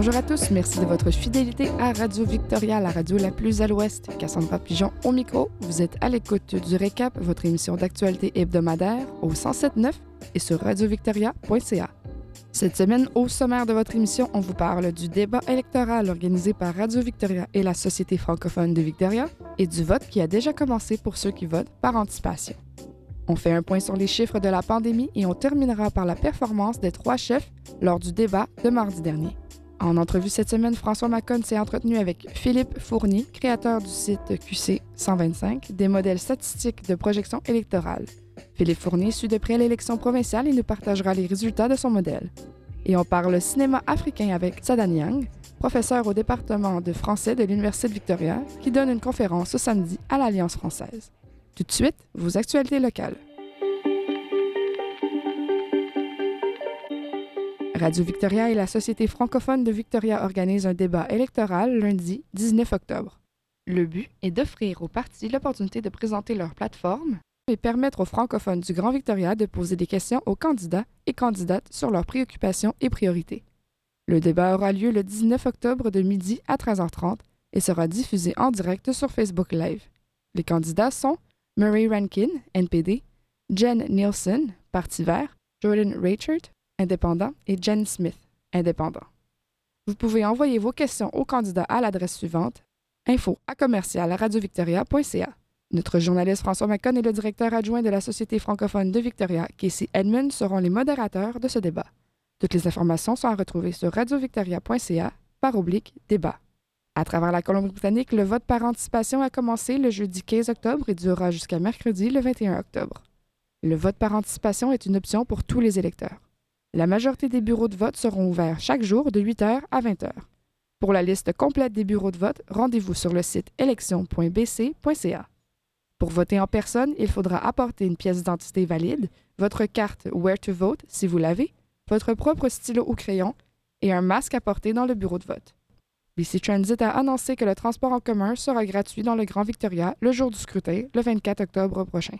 Bonjour à tous, merci de votre fidélité à Radio Victoria, la radio la plus à l'ouest. Cassandra Pigeon au micro. Vous êtes à l'écoute du Récap, votre émission d'actualité hebdomadaire au 107.9 et sur radiovictoria.ca. Cette semaine, au sommaire de votre émission, on vous parle du débat électoral organisé par Radio Victoria et la Société francophone de Victoria et du vote qui a déjà commencé pour ceux qui votent par anticipation. On fait un point sur les chiffres de la pandémie et on terminera par la performance des trois chefs lors du débat de mardi dernier. En entrevue cette semaine, François Macon s'est entretenu avec Philippe Fournier, créateur du site QC 125, des modèles statistiques de projection électorale. Philippe Fournier suit de près l'élection provinciale et nous partagera les résultats de son modèle. Et on parle cinéma africain avec Sadan Yang, professeur au département de français de l'Université de Victoria, qui donne une conférence ce samedi à l'Alliance française. Tout de suite, vos actualités locales. Radio Victoria et la Société francophone de Victoria organisent un débat électoral lundi 19 octobre. Le but est d'offrir aux partis l'opportunité de présenter leur plateforme et permettre aux francophones du Grand Victoria de poser des questions aux candidats et candidates sur leurs préoccupations et priorités. Le débat aura lieu le 19 octobre de midi à 13h30 et sera diffusé en direct sur Facebook Live. Les candidats sont Murray Rankin, NPD, Jen Nielsen, Parti vert, Jordan Richard, indépendant, et Jen Smith, indépendant. Vous pouvez envoyer vos questions aux candidats à l'adresse suivante info à commercial radiovictoria.ca. Notre journaliste François Macon et le directeur adjoint de la Société francophone de Victoria, Casey Edmund, seront les modérateurs de ce débat. Toutes les informations sont à retrouver sur radiovictoria.ca par oblique débat. À travers la Colombie-Britannique, le vote par anticipation a commencé le jeudi 15 octobre et durera jusqu'à mercredi le 21 octobre. Le vote par anticipation est une option pour tous les électeurs. La majorité des bureaux de vote seront ouverts chaque jour de 8h à 20h. Pour la liste complète des bureaux de vote, rendez-vous sur le site élection.bc.ca. Pour voter en personne, il faudra apporter une pièce d'identité valide, votre carte Where to Vote si vous l'avez, votre propre stylo ou crayon et un masque à porter dans le bureau de vote. BC Transit a annoncé que le transport en commun sera gratuit dans le Grand Victoria le jour du scrutin, le 24 octobre prochain.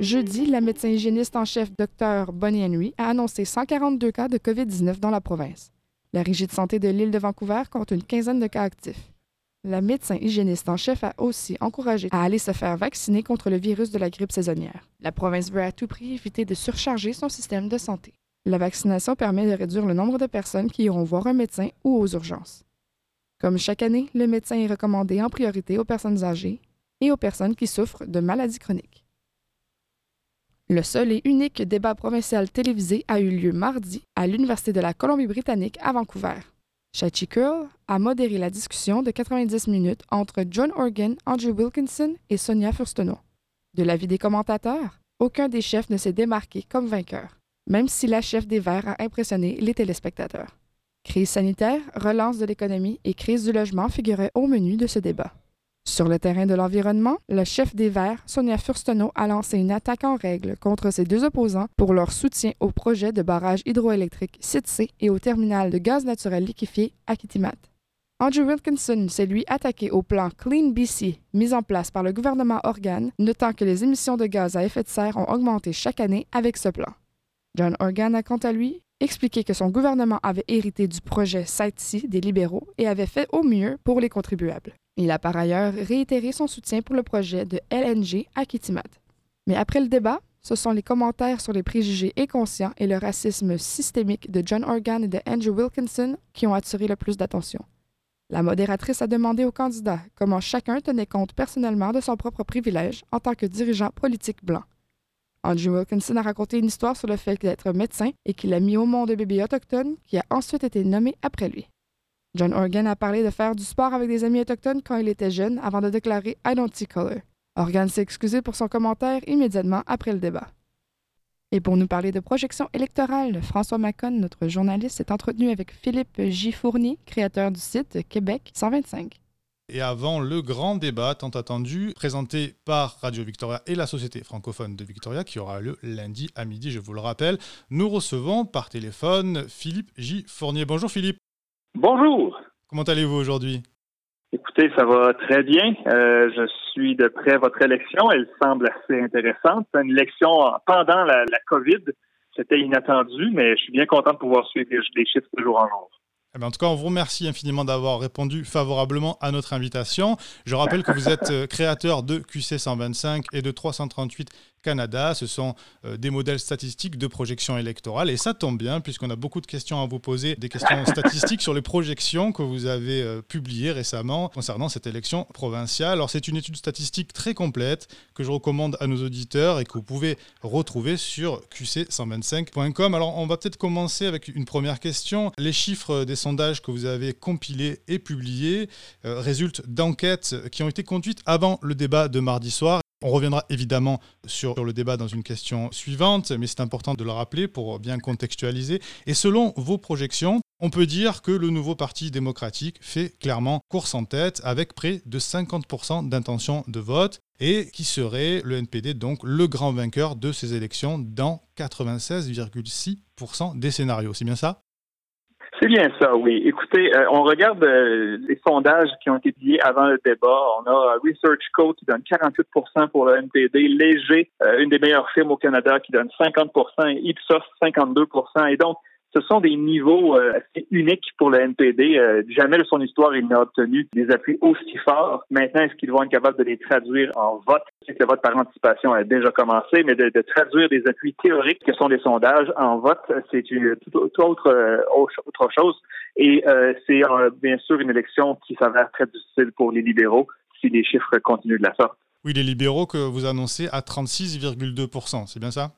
Jeudi, la médecin hygiéniste en chef Dr Bonnie Henry a annoncé 142 cas de COVID-19 dans la province. La Régie de santé de l'île de Vancouver compte une quinzaine de cas actifs. La médecin hygiéniste en chef a aussi encouragé à aller se faire vacciner contre le virus de la grippe saisonnière. La province veut à tout prix éviter de surcharger son système de santé. La vaccination permet de réduire le nombre de personnes qui iront voir un médecin ou aux urgences. Comme chaque année, le médecin est recommandé en priorité aux personnes âgées et aux personnes qui souffrent de maladies chroniques. Le seul et unique débat provincial télévisé a eu lieu mardi à l'Université de la Colombie-Britannique à Vancouver. Shachi Curl a modéré la discussion de 90 minutes entre John Organ, Andrew Wilkinson et Sonia Furstenau. De l'avis des commentateurs, aucun des chefs ne s'est démarqué comme vainqueur, même si la chef des Verts a impressionné les téléspectateurs. Crise sanitaire, relance de l'économie et crise du logement figuraient au menu de ce débat. Sur le terrain de l'environnement, le chef des Verts, Sonia Furstenau, a lancé une attaque en règle contre ses deux opposants pour leur soutien au projet de barrage hydroélectrique Site et au terminal de gaz naturel liquéfié à Kitimat. Andrew Wilkinson s'est lui attaqué au plan Clean BC mis en place par le gouvernement Organ, notant que les émissions de gaz à effet de serre ont augmenté chaque année avec ce plan. John Organ a quant à lui expliqué que son gouvernement avait hérité du projet Site des libéraux et avait fait au mieux pour les contribuables. Il a par ailleurs réitéré son soutien pour le projet de LNG à Kitimat. Mais après le débat, ce sont les commentaires sur les préjugés inconscients et le racisme systémique de John Organ et de Andrew Wilkinson qui ont attiré le plus d'attention. La modératrice a demandé aux candidats comment chacun tenait compte personnellement de son propre privilège en tant que dirigeant politique blanc. Andrew Wilkinson a raconté une histoire sur le fait d'être médecin et qu'il a mis au monde un bébé autochtone qui a ensuite été nommé après lui. John Organ a parlé de faire du sport avec des amis autochtones quand il était jeune avant de déclarer I don't see color. Organ s'est excusé pour son commentaire immédiatement après le débat. Et pour nous parler de projection électorale, François Macon, notre journaliste, s'est entretenu avec Philippe J. Fournier, créateur du site Québec 125. Et avant le grand débat tant attendu présenté par Radio Victoria et la Société francophone de Victoria qui aura lieu lundi à midi, je vous le rappelle. Nous recevons par téléphone Philippe J. Fournier. Bonjour Philippe. Bonjour. Comment allez-vous aujourd'hui? Écoutez, ça va très bien. Euh, je suis de près votre élection. Elle semble assez intéressante. C'est une élection pendant la, la COVID. C'était inattendu, mais je suis bien content de pouvoir suivre les chiffres de jour en jour. Eh ben, en tout cas, on vous remercie infiniment d'avoir répondu favorablement à notre invitation. Je rappelle que vous êtes euh, créateur de QC 125 et de 338 Canada. Ce sont euh, des modèles statistiques de projection électorale. Et ça tombe bien, puisqu'on a beaucoup de questions à vous poser, des questions statistiques sur les projections que vous avez euh, publiées récemment concernant cette élection provinciale. Alors, c'est une étude statistique très complète que je recommande à nos auditeurs et que vous pouvez retrouver sur qc125.com. Alors, on va peut-être commencer avec une première question. Les chiffres des sondages que vous avez compilés et publiés euh, résultent d'enquêtes qui ont été conduites avant le débat de mardi soir on reviendra évidemment sur le débat dans une question suivante, mais c'est important de le rappeler pour bien contextualiser. Et selon vos projections, on peut dire que le nouveau Parti démocratique fait clairement course en tête avec près de 50% d'intention de vote et qui serait le NPD donc le grand vainqueur de ces élections dans 96,6% des scénarios. C'est bien ça? C'est bien ça, oui. Écoutez, euh, on regarde euh, les sondages qui ont été publiés avant le débat. On a Research Code qui donne 48% pour le NPD, Léger, euh, une des meilleures firmes au Canada, qui donne 50 et Ipsos 52% Et donc, ce sont des niveaux euh, assez uniques pour le NPD. Euh, jamais de son histoire, il n'a obtenu des appuis aussi forts. Maintenant, est-ce qu'ils vont être capables de les traduire en vote? C'est que le vote par anticipation a déjà commencé, mais de, traduire des appuis théoriques que sont des sondages en vote, c'est une toute autre, euh, autre chose. Et c'est bien sûr une élection qui s'avère très difficile pour les libéraux si les chiffres continuent de la sorte. Oui, les libéraux que vous annoncez à 36,2 c'est bien ça?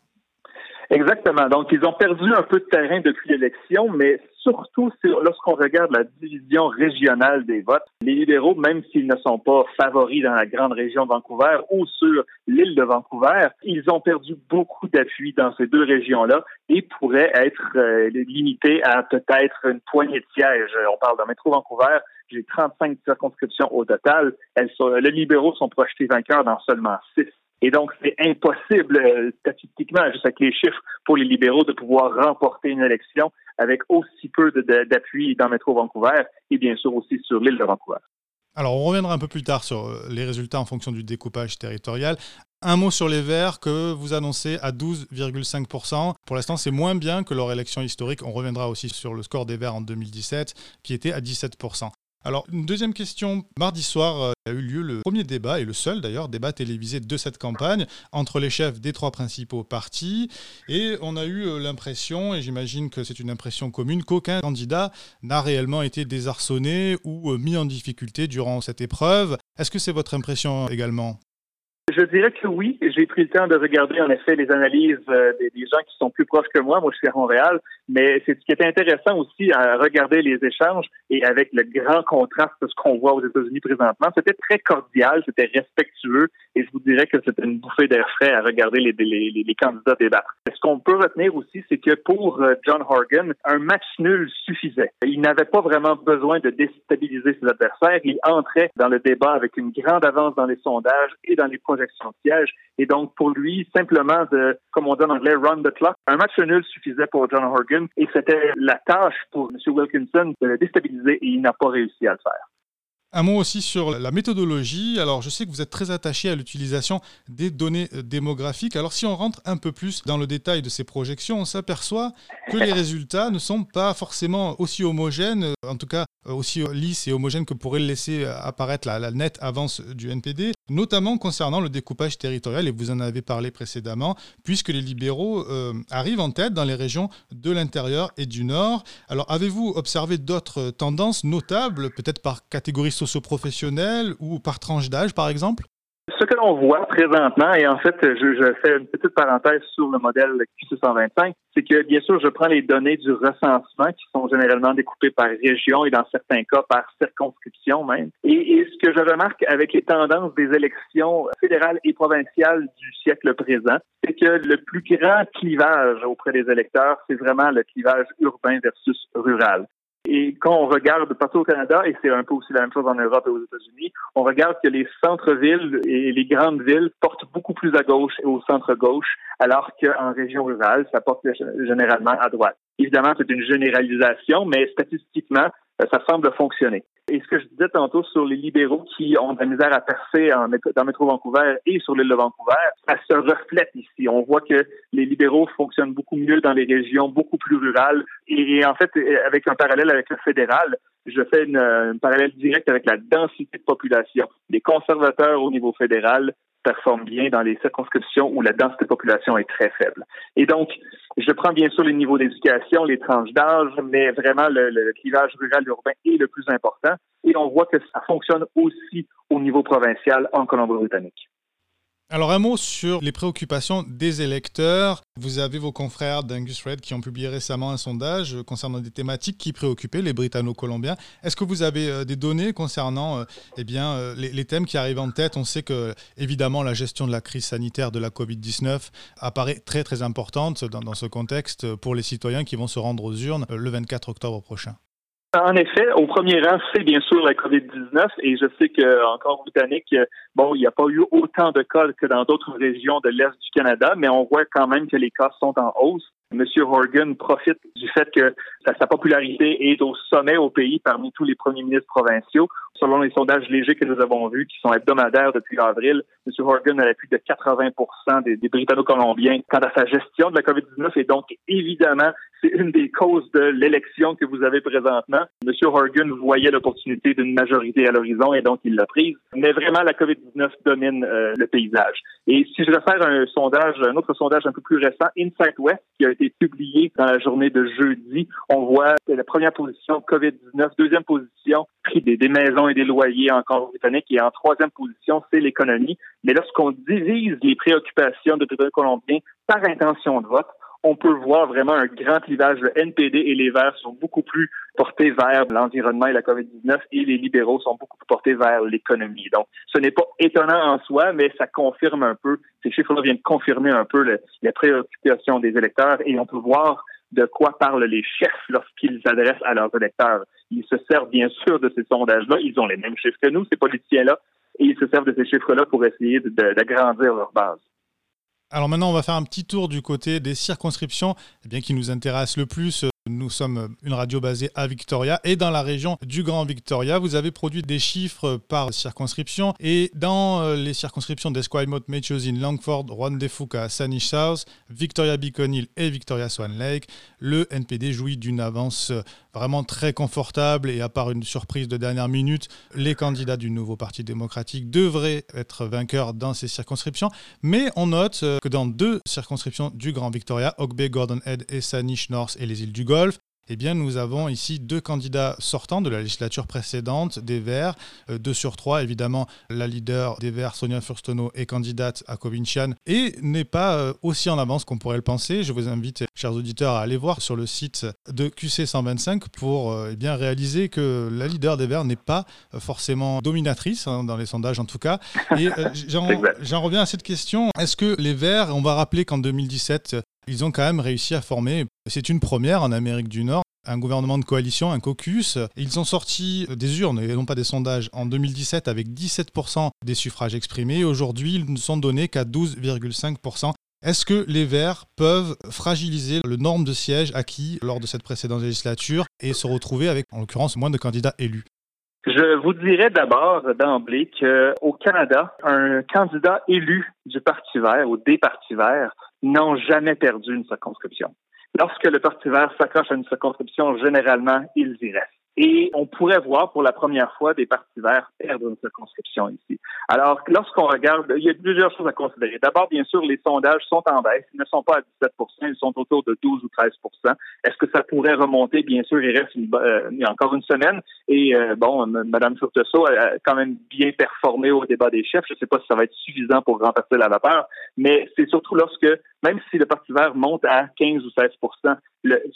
Exactement. Donc, ils ont perdu un peu de terrain depuis l'élection, mais surtout lorsqu'on regarde la division régionale des votes, les libéraux, même s'ils ne sont pas favoris dans la grande région de Vancouver ou sur l'île de Vancouver, ils ont perdu beaucoup d'appui dans ces deux régions-là et pourraient être euh, limités à peut-être une poignée de sièges. On parle de métro Vancouver, j'ai 35 circonscriptions au total. Elles sont, les libéraux sont projetés vainqueurs dans seulement six. Et donc, c'est impossible, euh, statistiquement, juste avec les chiffres, pour les libéraux de pouvoir remporter une élection avec aussi peu d'appui dans Métro Vancouver et bien sûr aussi sur l'île de Vancouver. Alors, on reviendra un peu plus tard sur euh, les résultats en fonction du découpage territorial. Un mot sur les Verts que vous annoncez à 12,5%. Pour l'instant, c'est moins bien que leur élection historique. On reviendra aussi sur le score des Verts en 2017, qui était à 17%. Alors, une deuxième question. Mardi soir euh, a eu lieu le premier débat, et le seul d'ailleurs, débat télévisé de cette campagne, entre les chefs des trois principaux partis. Et on a eu euh, l'impression, et j'imagine que c'est une impression commune, qu'aucun candidat n'a réellement été désarçonné ou euh, mis en difficulté durant cette épreuve. Est-ce que c'est votre impression également? Je dirais que oui. J'ai pris le temps de regarder en effet les analyses euh, des, gens qui sont plus proches que moi. Moi, je suis à Montréal, mais c'est ce qui est intéressant aussi à regarder les échanges et avec le grand contraste de ce qu'on voit aux États-Unis présentement. C'était très cordial, c'était respectueux et je vous dirais que c'était une bouffée d'air frais à regarder les, candidats débattre. Ce qu'on peut retenir aussi, c'est que pour euh, John Horgan, un match nul suffisait. Il n'avait pas vraiment besoin de déstabiliser ses adversaires. Il entrait dans le débat avec une grande avance dans les sondages et dans les Et donc, pour lui, simplement de, comme on dit en anglais, run the clock, un match nul suffisait pour John Horgan et c'était la tâche pour M. Wilkinson de le déstabiliser et il n'a pas réussi à le faire. Un mot aussi sur la méthodologie. Alors, je sais que vous êtes très attaché à l'utilisation des données euh, démographiques. Alors, si on rentre un peu plus dans le détail de ces projections, on s'aperçoit que les résultats ne sont pas forcément aussi homogènes, euh, en tout cas euh, aussi lisses et homogènes que pourrait laisser apparaître la, nette avance du NPD, notamment concernant le découpage territorial, et vous en avez parlé précédemment, puisque les libéraux arrivent en tête dans les régions de l'intérieur et du nord. Alors, avez-vous observé d'autres tendances notables, peut-être par catégorie socio-professionnels ou par tranche d'âge, par exemple? Ce que l'on voit présentement, et en fait, je, fais une petite parenthèse sur le modèle QC125, c'est que bien sûr, je prends les données du recensement qui sont généralement découpées par région et dans certains cas par circonscription même. Et, ce que je remarque avec les tendances des élections fédérales et provinciales du siècle présent, c'est que le plus grand clivage auprès des électeurs, c'est vraiment le clivage urbain versus rural. Et quand on regarde partout au Canada, et c'est un peu aussi la même chose en Europe et aux États-Unis, on regarde que les centres-villes et les grandes villes portent beaucoup plus à gauche et au centre-gauche, alors qu'en région rurale, ça porte généralement à droite. Évidemment, c'est une généralisation, mais statistiquement, ça semble fonctionner. Et ce que je disais tantôt sur les libéraux qui ont de la misère à percer en, dans Métro Vancouver et sur l'île de Vancouver, ça se reflète ici. On voit que les libéraux fonctionnent beaucoup mieux dans les régions beaucoup plus rurales. Et, en fait, avec un parallèle avec le fédéral, je fais une, un parallèle direct avec la densité de population. Les conservateurs au niveau fédéral performent bien dans les circonscriptions où la densité de population est très faible. Et donc, je prends bien sûr les niveaux d'éducation, les tranches d'âge, mais vraiment le, clivage rural-urbain est le plus important. Et on voit que ça fonctionne aussi au niveau provincial en Colombie-Britannique. Alors un mot sur les préoccupations des électeurs. Vous avez vos confrères d'Angus Red qui ont publié récemment un sondage concernant des thématiques qui préoccupaient les Britanno-Colombiens. Est-ce que vous avez euh, des données concernant euh, eh bien, euh, les, thèmes qui arrivent en tête? On sait que évidemment la gestion de la crise sanitaire de la Covid-19 apparaît très très importante dans ce contexte pour les citoyens qui vont se rendre aux urnes le 24 octobre prochain. En effet, au premier rang, c'est bien sûr la COVID-19 et je sais qu'encore britannique, bon, il n'y a pas eu autant de cas que dans d'autres régions de l'Est du Canada, mais on voit quand même que les cas sont en hausse. M. Horgan profite du fait que sa, popularité est au sommet au pays parmi tous les premiers ministres provinciaux. Selon les sondages légers que nous avons vus, qui sont hebdomadaires depuis avril, M. Horgan a plus de 80 des, des Britanno-Colombiens quant à sa gestion de la COVID-19 et donc, évidemment, c'est une des causes de l'élection que vous avez présentement. M. Horgan voyait l'opportunité d'une majorité à l'horizon et donc il l'a prise. Mais vraiment, la COVID-19 domine euh, le paysage. Et si je vais faire un sondage, un autre sondage un peu plus récent, Insight West, qui a été publié dans la journée de jeudi, on voit la première position COVID-19, deuxième position prix des, maisons et des loyers encore britanniques et en troisième position, c'est l'économie. Mais lorsqu'on divise les préoccupations de les Colombiens par intention de vote, on peut voir vraiment un grand clivage. Le NPD et les Verts sont beaucoup plus portés vers l'environnement et la COVID-19 et les libéraux sont beaucoup plus portés vers l'économie. Donc, ce n'est pas étonnant en soi, mais ça confirme un peu, ces chiffres-là viennent confirmer un peu le, les préoccupations des électeurs et on peut voir de quoi parlent les chefs lorsqu'ils s'adressent à leurs électeurs. Ils se servent bien sûr de ces sondages-là. Ils ont les mêmes chiffres que nous, ces politiciens-là, et ils se servent de ces chiffres-là pour essayer d'agrandir leur base. Alors maintenant, on va faire un petit tour du côté des circonscriptions eh bien, qui nous intéressent le plus. Nous sommes une radio basée à Victoria et dans la région du Grand Victoria. Vous avez produit des chiffres par circonscription et dans euh, les circonscriptions d'Esquimalt, Mechosin, Langford, Fuka, Sanish South, Victoria Beacon Hill et Victoria Swan Lake, le NPD jouit d'une avance vraiment très confortable et à part une surprise de dernière minute, les candidats du nouveau Parti démocratique devraient être vainqueurs dans ces circonscriptions. Mais on note euh, que dans deux circonscriptions du Grand Victoria, Oak Bay, Gordon Head et Sanish North et les îles du Golfe, eh bien, nous avons ici deux candidats sortants de la législature précédente des Verts, euh, deux sur trois. Évidemment, la leader des Verts, Sonia Furstono, est candidate à Covincian et n'est pas euh, aussi en avance qu'on pourrait le penser. Je vous invite, chers auditeurs, à aller voir sur le site de QC 125 pour euh, eh bien, réaliser que la leader des Verts n'est pas forcément dominatrice, hein, dans les sondages en tout cas. Et j'en reviens à cette question. Est-ce que les Verts, on va rappeler qu'en 2017, ils ont quand même réussi à former, c'est une première en Amérique du Nord, un gouvernement de coalition, un caucus. Ils ont sorti des urnes et non pas des sondages en 2017 avec 17% des suffrages exprimés. Aujourd'hui, ils ne sont donnés qu'à 12,5%. Est-ce que les Verts peuvent fragiliser le nombre de sièges acquis lors de cette précédente législature et se retrouver avec, en l'occurrence, moins de candidats élus? Je vous dirais d'abord d'emblée qu'au Canada, un candidat élu du Parti vert ou des partis verts n'ont jamais perdu une circonscription. Lorsque le Parti vert s'accroche à une circonscription, généralement, ils y restent. Et on pourrait voir pour la première fois des partis verts perdre une circonscription ici. Alors, lorsqu'on regarde, il y a plusieurs choses à considérer. D'abord, bien sûr, les sondages sont en baisse. Ils ne sont pas à 17% ils sont autour de 12 ou 13% Est-ce que ça pourrait remonter? Bien sûr, il reste euh, encore une semaine. Et euh, bon, Mme Furtesso a quand même bien performé au débat des chefs. Je ne sais pas si ça va être suffisant pour remplacer la vapeur, mais c'est surtout lorsque, même si le Parti vert monte à 15 ou 16%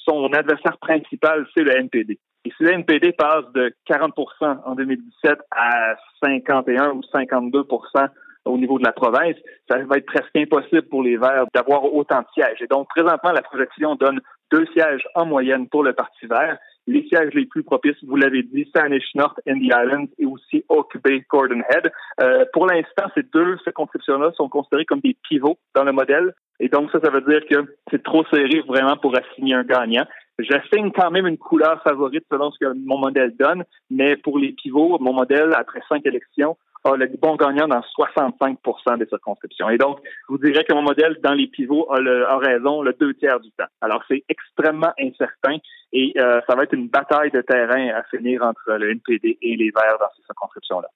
son adversaire principal, c'est le NPD. Et si le NPD passe de 40% en 2017 à 51 ou 52% au niveau de la province, ça va être presque impossible pour les Verts d'avoir autant de sièges. Et donc, présentement, la projection donne deux sièges en moyenne pour le Parti vert. les sièges les plus propices, vous l'avez dit, Saanich North, Indy Islands et aussi Oak Bay, Gordon Head. Euh, pour l'instant, ces deux circonscriptions-là sont considérées comme des pivots dans le modèle. Et donc, ça, ça veut dire que c'est trop serré vraiment pour assigner un gagnant. J'assigne quand même une couleur favorite selon ce que mon modèle donne, mais pour les pivots, mon modèle, après cinq élections, a le bon gagnant dans 65 des circonscriptions. Et donc, je vous dirais que mon modèle dans les pivots a, le, a raison le deux tiers du temps. Alors, c'est extrêmement incertain et euh, ça va être une bataille de terrain à finir entre le NPD et les Verts dans ces circonscriptions-là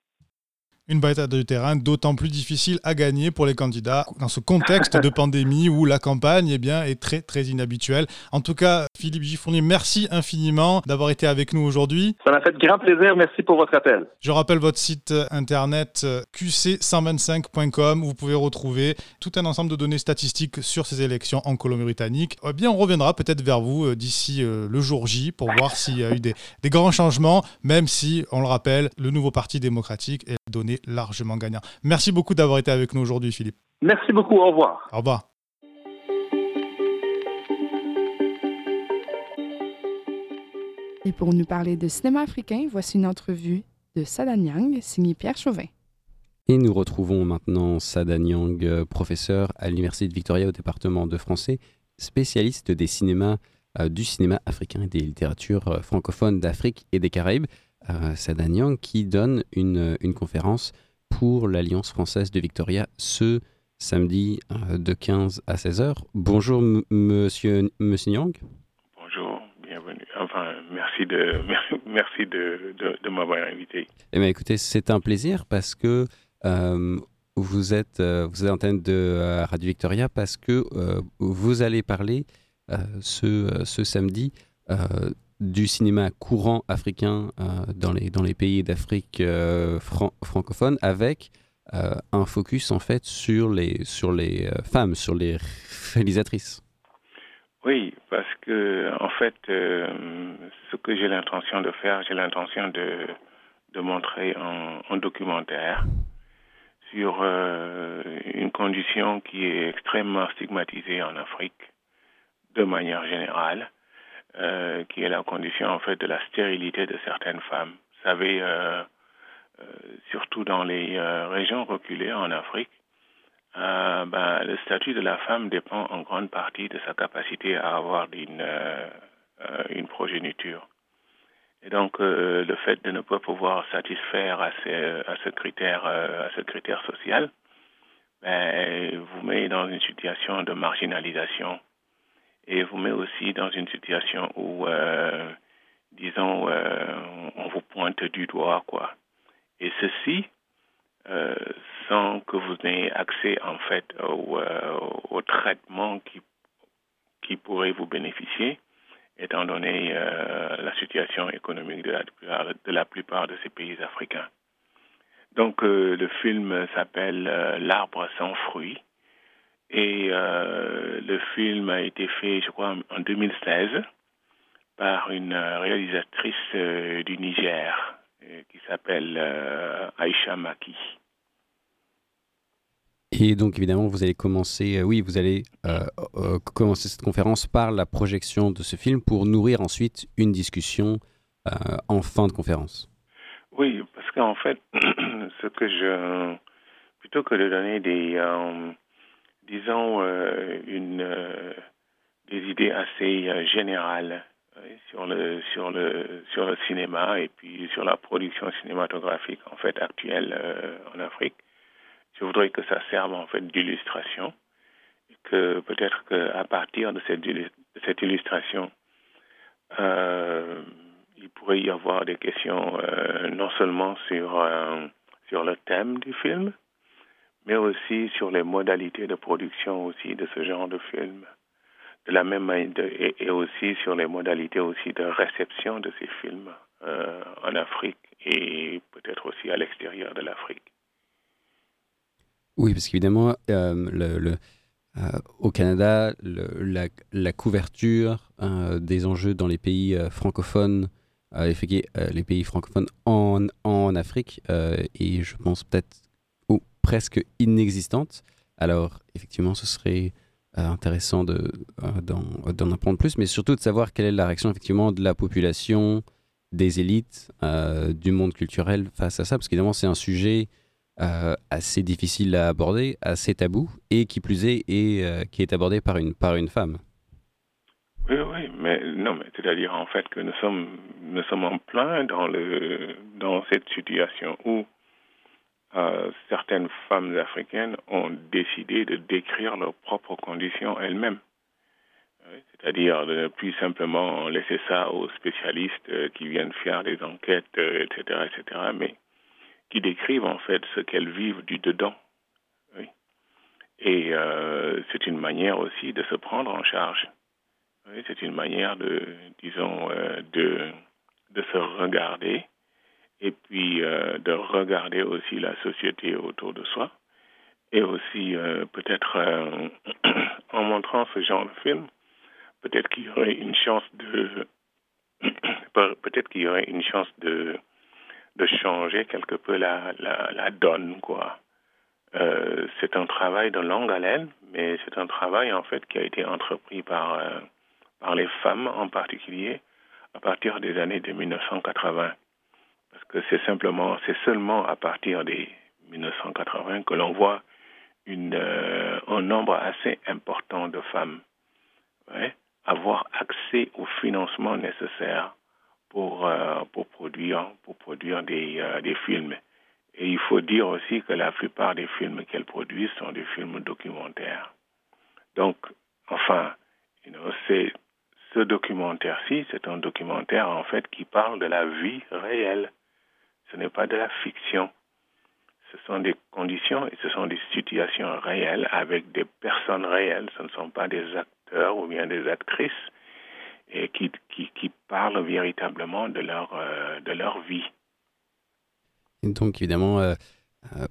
une bataille de terrain d'autant plus difficile à gagner pour les candidats dans ce contexte de pandémie où la campagne eh bien, est très très inhabituelle. En tout cas, Philippe Giffournier, merci infiniment d'avoir été avec nous aujourd'hui. Ça m'a fait grand plaisir. Merci pour votre appel. Je rappelle votre site internet euh, qc125.com où vous pouvez retrouver tout un ensemble de données statistiques sur ces élections en Colombie-Britannique. Eh bien, on reviendra peut-être vers vous euh, d'ici euh, le jour J pour voir s'il y a eu des, des grands changements, même si, on le rappelle, le nouveau Parti démocratique est donné largement gagnant. Merci beaucoup d'avoir été avec nous aujourd'hui, Philippe. Merci beaucoup. Au revoir. Au revoir. Pour nous parler de cinéma africain, voici une entrevue de Sadanyang, signée Pierre Chauvin. Et nous retrouvons maintenant Sadanyang, euh, professeur à l'Université de Victoria au département de français, spécialiste des cinémas, euh, du cinéma africain et des littératures euh, francophones d'Afrique et des Caraïbes. Sadanyang qui donne une, une conférence pour l'Alliance française de Victoria ce samedi euh, de 15 à 16 heures. Bonjour, monsieur, monsieur Nyang. Merci de, merci de, m'avoir invité. Eh bien, écoutez, c'est un plaisir parce que euh, vous êtes, euh, vous êtes antenne de Radio Victoria parce que vous allez parler ce, ce samedi du cinéma courant africain euh, dans, les, dans les pays d'Afrique euh, francophone avec euh, un focus en fait sur les, sur les femmes, sur les réalisatrices. Oui, parce que en fait, ce que j'ai l'intention de faire, j'ai l'intention de, de montrer un, documentaire sur une condition qui est extrêmement stigmatisée en Afrique de manière générale euh, qui est la condition en fait de la stérilité de certaines femmes. Vous savez, euh, euh, surtout dans les régions reculées en Afrique, ben, le statut de la femme dépend en grande partie de sa capacité à avoir une, une progéniture. Et donc, le fait de ne pas pouvoir satisfaire à, ce, à ce critère, à ce critère social, ben, vous met dans une situation de marginalisation et vous met aussi dans une situation où, euh, disons, euh, on vous pointe du doigt, quoi. Et ceci, euh, sans que vous n'ayez accès, en fait, au, au traitement qui, qui pourrait vous bénéficier, étant donné la situation économique de la, plupart de ces pays africains. Donc, le film s'appelle L'arbre sans fruits et euh, le film a été fait, je crois, en 2016 par une réalisatrice euh, du Niger euh, qui s'appelle Aïcha Maki. Et donc évidemment, vous allez commencer, oui, vous allez commencer cette conférence par la projection de ce film pour nourrir ensuite une discussion en fin de conférence. Oui, parce qu'en fait, ce que je, plutôt que de donner des disons, euh, une, euh, des idées assez euh, générales sur le sur le sur le cinéma et puis sur la production cinématographique en fait actuelle en Afrique. Je voudrais que ça serve en fait d'illustration que peut-être qu'à partir de cette, illustration, il pourrait y avoir des questions non seulement sur sur le thème du film, mais aussi sur les modalités de production aussi de ce genre de film. La même manière, et, aussi sur les modalités aussi de réception de ces films euh, en Afrique et peut-être aussi à l'extérieur de l'Afrique. Oui, parce qu'évidemment, euh, euh, au Canada, la, couverture des enjeux dans les pays francophones, les pays francophones en, en Afrique, et je pense peut-être presque inexistante. Alors, effectivement, ce serait intéressant d'en apprendre plus, mais surtout de savoir quelle est la réaction effectivement de la population, des élites, du monde culturel face à ça, parce qu'évidemment c'est un sujet assez difficile à aborder, assez tabou, et qui plus est, et qui est abordé par une, par une femme. Oui, oui, mais non, mais c'est-à-dire en fait que nous sommes, nous sommes en plein dans, le, dans cette situation où euh, certaines femmes africaines ont décidé de décrire leurs propres conditions elles-mêmes. C'est-à-dire de ne plus simplement laisser ça aux spécialistes euh, qui viennent faire des enquêtes, etc., euh, etc., mais qui décrivent en fait ce qu'elles vivent du dedans. Et c'est une manière aussi de se prendre en charge c'est une manière de, disons, euh, de se regarder et puis euh, de regarder aussi la société autour de soi. Et aussi, euh, peut-être en montrant ce genre de film, peut-être qu'il y aurait une chance de. peut-être qu'il y aurait une chance de, de changer quelque peu la, la, donne, quoi. c'est un travail de longue haleine, mais c'est un travail en fait qui a été entrepris par par les femmes en particulier à partir des années de 1980. Parce que c'est simplement, c'est seulement à partir des 1980 que l'on voit euh, un nombre assez important de femmes avoir accès au financement nécessaire pour, euh, pour produire, pour produire des, euh, des films. Et il faut dire aussi que la plupart des films qu'elles produisent sont des films documentaires. Donc, enfin, c'est ce documentaire-ci, c'est un documentaire en fait qui parle de la vie réelle. Ce n'est pas de la fiction. Ce sont des conditions et ce sont des situations réelles avec des personnes réelles. Ce ne sont pas des acteurs ou bien des actrices qui, parlent véritablement de leur, euh, de leur vie. donc évidemment, euh, euh,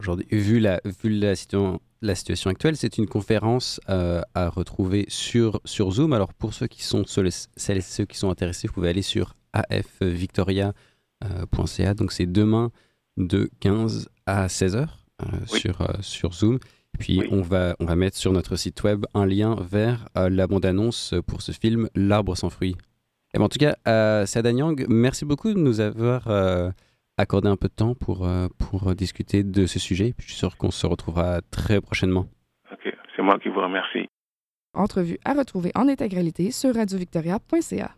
aujourd'hui, vu la, vu la situation, actuelle, c'est une conférence à retrouver sur, sur Zoom. Alors pour ceux qui sont et ceux qui sont intéressés, vous pouvez aller sur afvictoria.ca. Euh, donc c'est demain de 15 à 16 heures sur, sur Zoom. Puis on, va, on va mettre sur notre site web un lien vers la bande-annonce pour ce film L'arbre sans fruits. Et ben, en tout cas, Sada Nyang, merci beaucoup de nous avoir accorder un peu de temps pour, euh, pour discuter de ce sujet. je suis sûr qu'on se retrouvera très prochainement. Ok, c'est moi qui vous remercie. Entrevue à retrouver en intégralité sur radiovictoria.ca.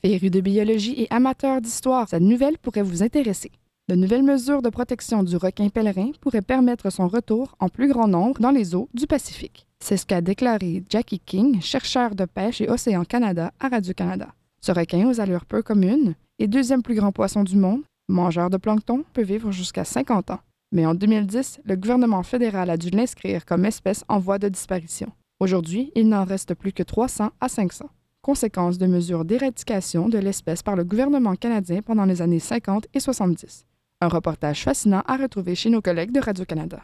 Féru de biologie et amateur d'histoire, cette nouvelle pourrait vous intéresser. De nouvelles mesures de protection du requin pèlerin pourraient permettre son retour en plus grand nombre dans les eaux du Pacifique. C'est ce qu'a déclaré Jackie King, chercheur de pêche et Océan Canada à Radio-Canada. Ce requin aux allures peu communes est deuxième plus grand poisson du monde mangeur de plancton, peut vivre jusqu'à 50 ans. Mais en 2010, le gouvernement fédéral a dû l'inscrire comme espèce en voie de disparition. Aujourd'hui, il n'en reste plus que 300 à 500. Conséquence de mesures d'éradication de l'espèce par le gouvernement canadien pendant les années 50 et 70. Un reportage fascinant à retrouver chez nos collègues de Radio-Canada.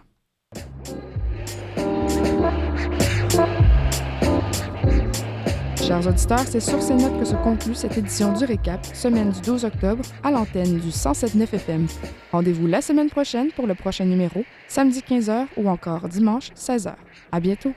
Chers auditeurs, c'est sur ces notes que se conclut cette édition du Récap, semaine du 12 octobre, à l'antenne du 107.9 FM. Rendez-vous la semaine prochaine pour le prochain numéro, samedi 15h ou encore dimanche 16h. À bientôt!